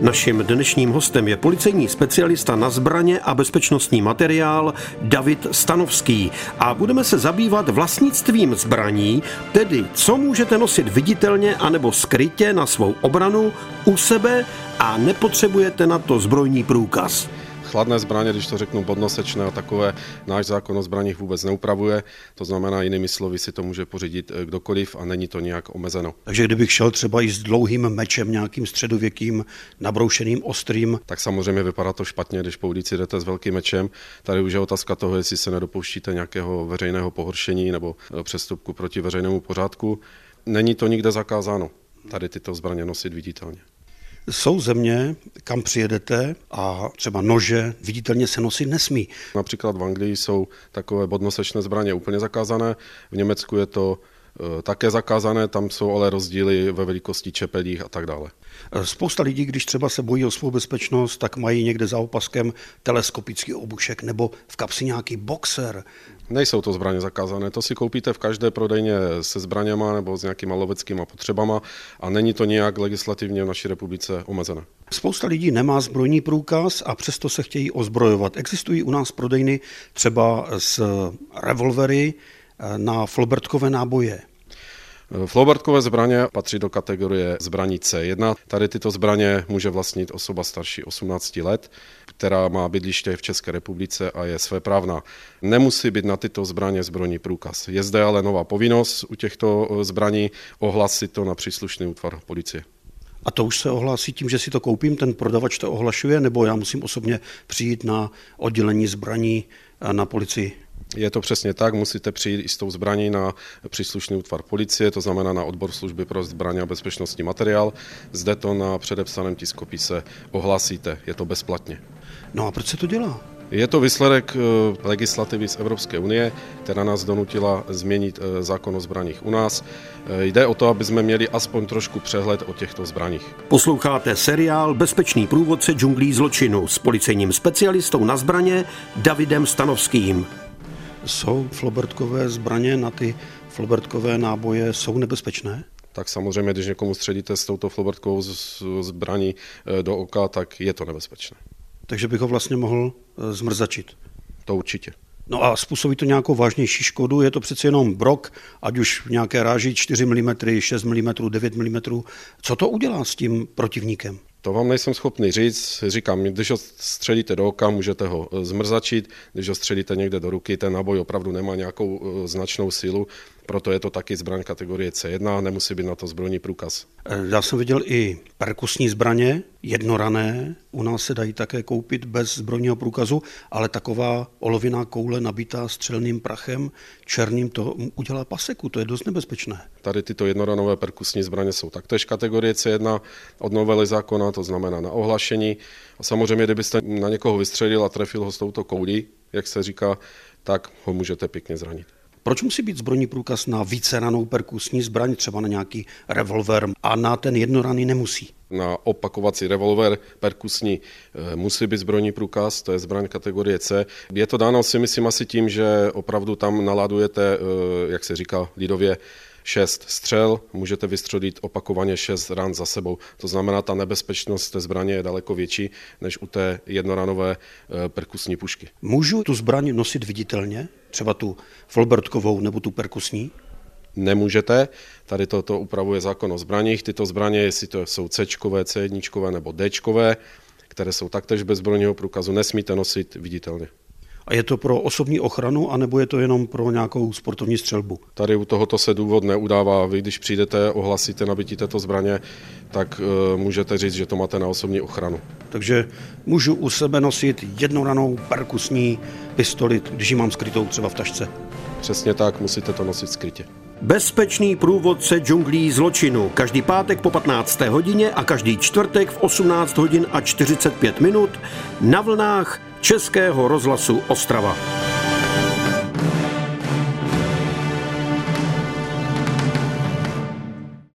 Naším dnešním hostem je policejní specialista na zbraně a bezpečnostní materiál David Stanovský a budeme se zabývat vlastnictvím zbraní, tedy co můžete nosit viditelně anebo skrytě na svou obranu u sebe a nepotřebujete na to zbrojní průkaz. Chladné zbraně, když to řeknu podnosečné a takové, náš zákon o zbraních vůbec neupravuje. To znamená, jinými slovy si to může pořídit eh, kdokoliv a není to nějak omezeno. Takže kdybych šel třeba i s dlouhým mečem, nějakým středověkým, nabroušeným, ostrým. Tak samozřejmě vypadá to špatně, když po ulici jdete s velkým mečem. Tady už je otázka toho, jestli se nedopouštíte nějakého veřejného pohoršení nebo eh, přestupku proti veřejnému pořádku. Není to nikde zakázáno, tady tyto zbraně nosit viditelně. Jsou země, kam přijedete a třeba nože viditelně se nosit nesmí. Například v Anglii jsou takové bodnosečné zbraně úplně zakázané, v Německu je to také zakázané, tam jsou ale rozdíly ve velikosti čepelích a tak dále. Spousta lidí, když třeba se bojí o svou bezpečnost, tak mají někde za opaskem teleskopický obušek nebo v kapsi nějaký boxer. Nejsou to zbraně zakázané, to si koupíte v každé prodejně se zbraněma nebo s nějakýma loveckýma potřebama a není to nějak legislativně v naší republice omezené. Spousta lidí nemá zbrojní průkaz a přesto se chtějí ozbrojovat. Existují u nás prodejny třeba s revolvery na flobertkové náboje. Flobertkové zbraně patří do kategorie zbraní C1. Tady tyto zbraně může vlastnit osoba starší 18 let, která má bydliště v České republice a je svéprávná. Nemusí být na tyto zbraně zbrojní průkaz. Je zde ale nová povinnost u těchto zbraní ohlásit to na příslušný útvar policie. A to už se ohlásí tím, že si to koupím, ten prodavač to ohlašuje, nebo já musím osobně přijít na oddělení zbraní na policii? Je to přesně tak, musíte přijít i s tou zbraní na příslušný útvar policie, to znamená na odbor služby pro zbraně a bezpečnostní materiál. Zde to na předepsaném tiskopise ohlásíte, je to bezplatně. No a proč se to dělá? Je to výsledek eh, legislativy z Evropské unie, která nás donutila změnit eh, zákon o zbraních u nás. Eh, jde o to, aby jsme měli aspoň trošku přehled o těchto zbraních. Posloucháte seriál Bezpečný průvodce džunglí zločinu s policejním specialistou na zbraně Davidem Stanovským jsou flobertkové zbraně na ty flobertkové náboje jsou nebezpečné? Tak samozřejmě, když někomu středíte s touto flobertkovou zbraní eh, do oka, tak je to nebezpečné. Takže bych ho vlastně mohl eh, zmrzačit? To určitě. No a způsobí to nějakou vážnější škodu? Je to přeci jenom brok, ať už v nějaké ráži 4 mm, 6 mm, 9 mm. Co to udělá s tím protivníkem? To vám nejsem schopný říct. Říkám, když ho střelíte do oka, můžete ho eh, zmrzačit. Když ho střelíte někde do ruky, ten náboj opravdu nemá nějakou eh, značnou sílu proto je to taky zbraň kategorie C1, nemusí být na to zbrojní průkaz. E, já jsem viděl i perkusní zbraně, jednorané, u nás se dají také koupit bez zbrojního průkazu, ale taková oloviná koule nabitá střelným prachem černým, to udělá paseku, to je dost nebezpečné. Tady tyto jednoranové perkusní zbraně jsou taktéž kategorie C1 od novely zákona, to znamená na ohlašení. A samozřejmě, kdybyste na někoho vystřelil a trefil ho s touto koulí, jak se říká, tak ho můžete pěkně zranit. Proč musí být zbrojní průkaz na víceranou perkusní zbraň, třeba na nějaký revolver, a na ten jednoraný nemusí? Na opakovací revolver perkusní eh, musí být zbrojní průkaz, to je zbraň kategorie C. Je to dáno si myslím asi tím, že opravdu tam naladujete, eh, jak se říká lidově, šest střel, můžete vystřelit opakovaně šest ran za sebou. To znamená, ta nebezpečnost té zbraně je daleko větší než u té jednoranové eh, perkusní pušky. Můžu tu zbraň nosit viditelně? Třeba tu Folbertkovou nebo tu perkusní? Nemůžete. Tady toto upravuje zákon o zbraních. Tyto zbraně, jestli to jsou C, C1 nebo D, které jsou taktéž bez zbrojního průkazu, nesmíte nosit viditelně. A je to pro osobní ochranu, anebo je to jenom pro nějakou sportovní střelbu? Tady u tohoto se důvod neudává. Vy, když přijdete, ohlasíte nabití této zbraně, tak uh, můžete říct, že to máte na osobní ochranu. Takže můžu u sebe nosit jednoranou perkusní pistoli, když ji mám skrytou třeba v tašce. Přesně tak, musíte to nosit skrytě. Bezpečný průvodce džunglí zločinu. Každý pátek po 15. hodině a každý čtvrtek v 18 hodin a 45 minut na vlnách Českého rozhlasu Ostrava.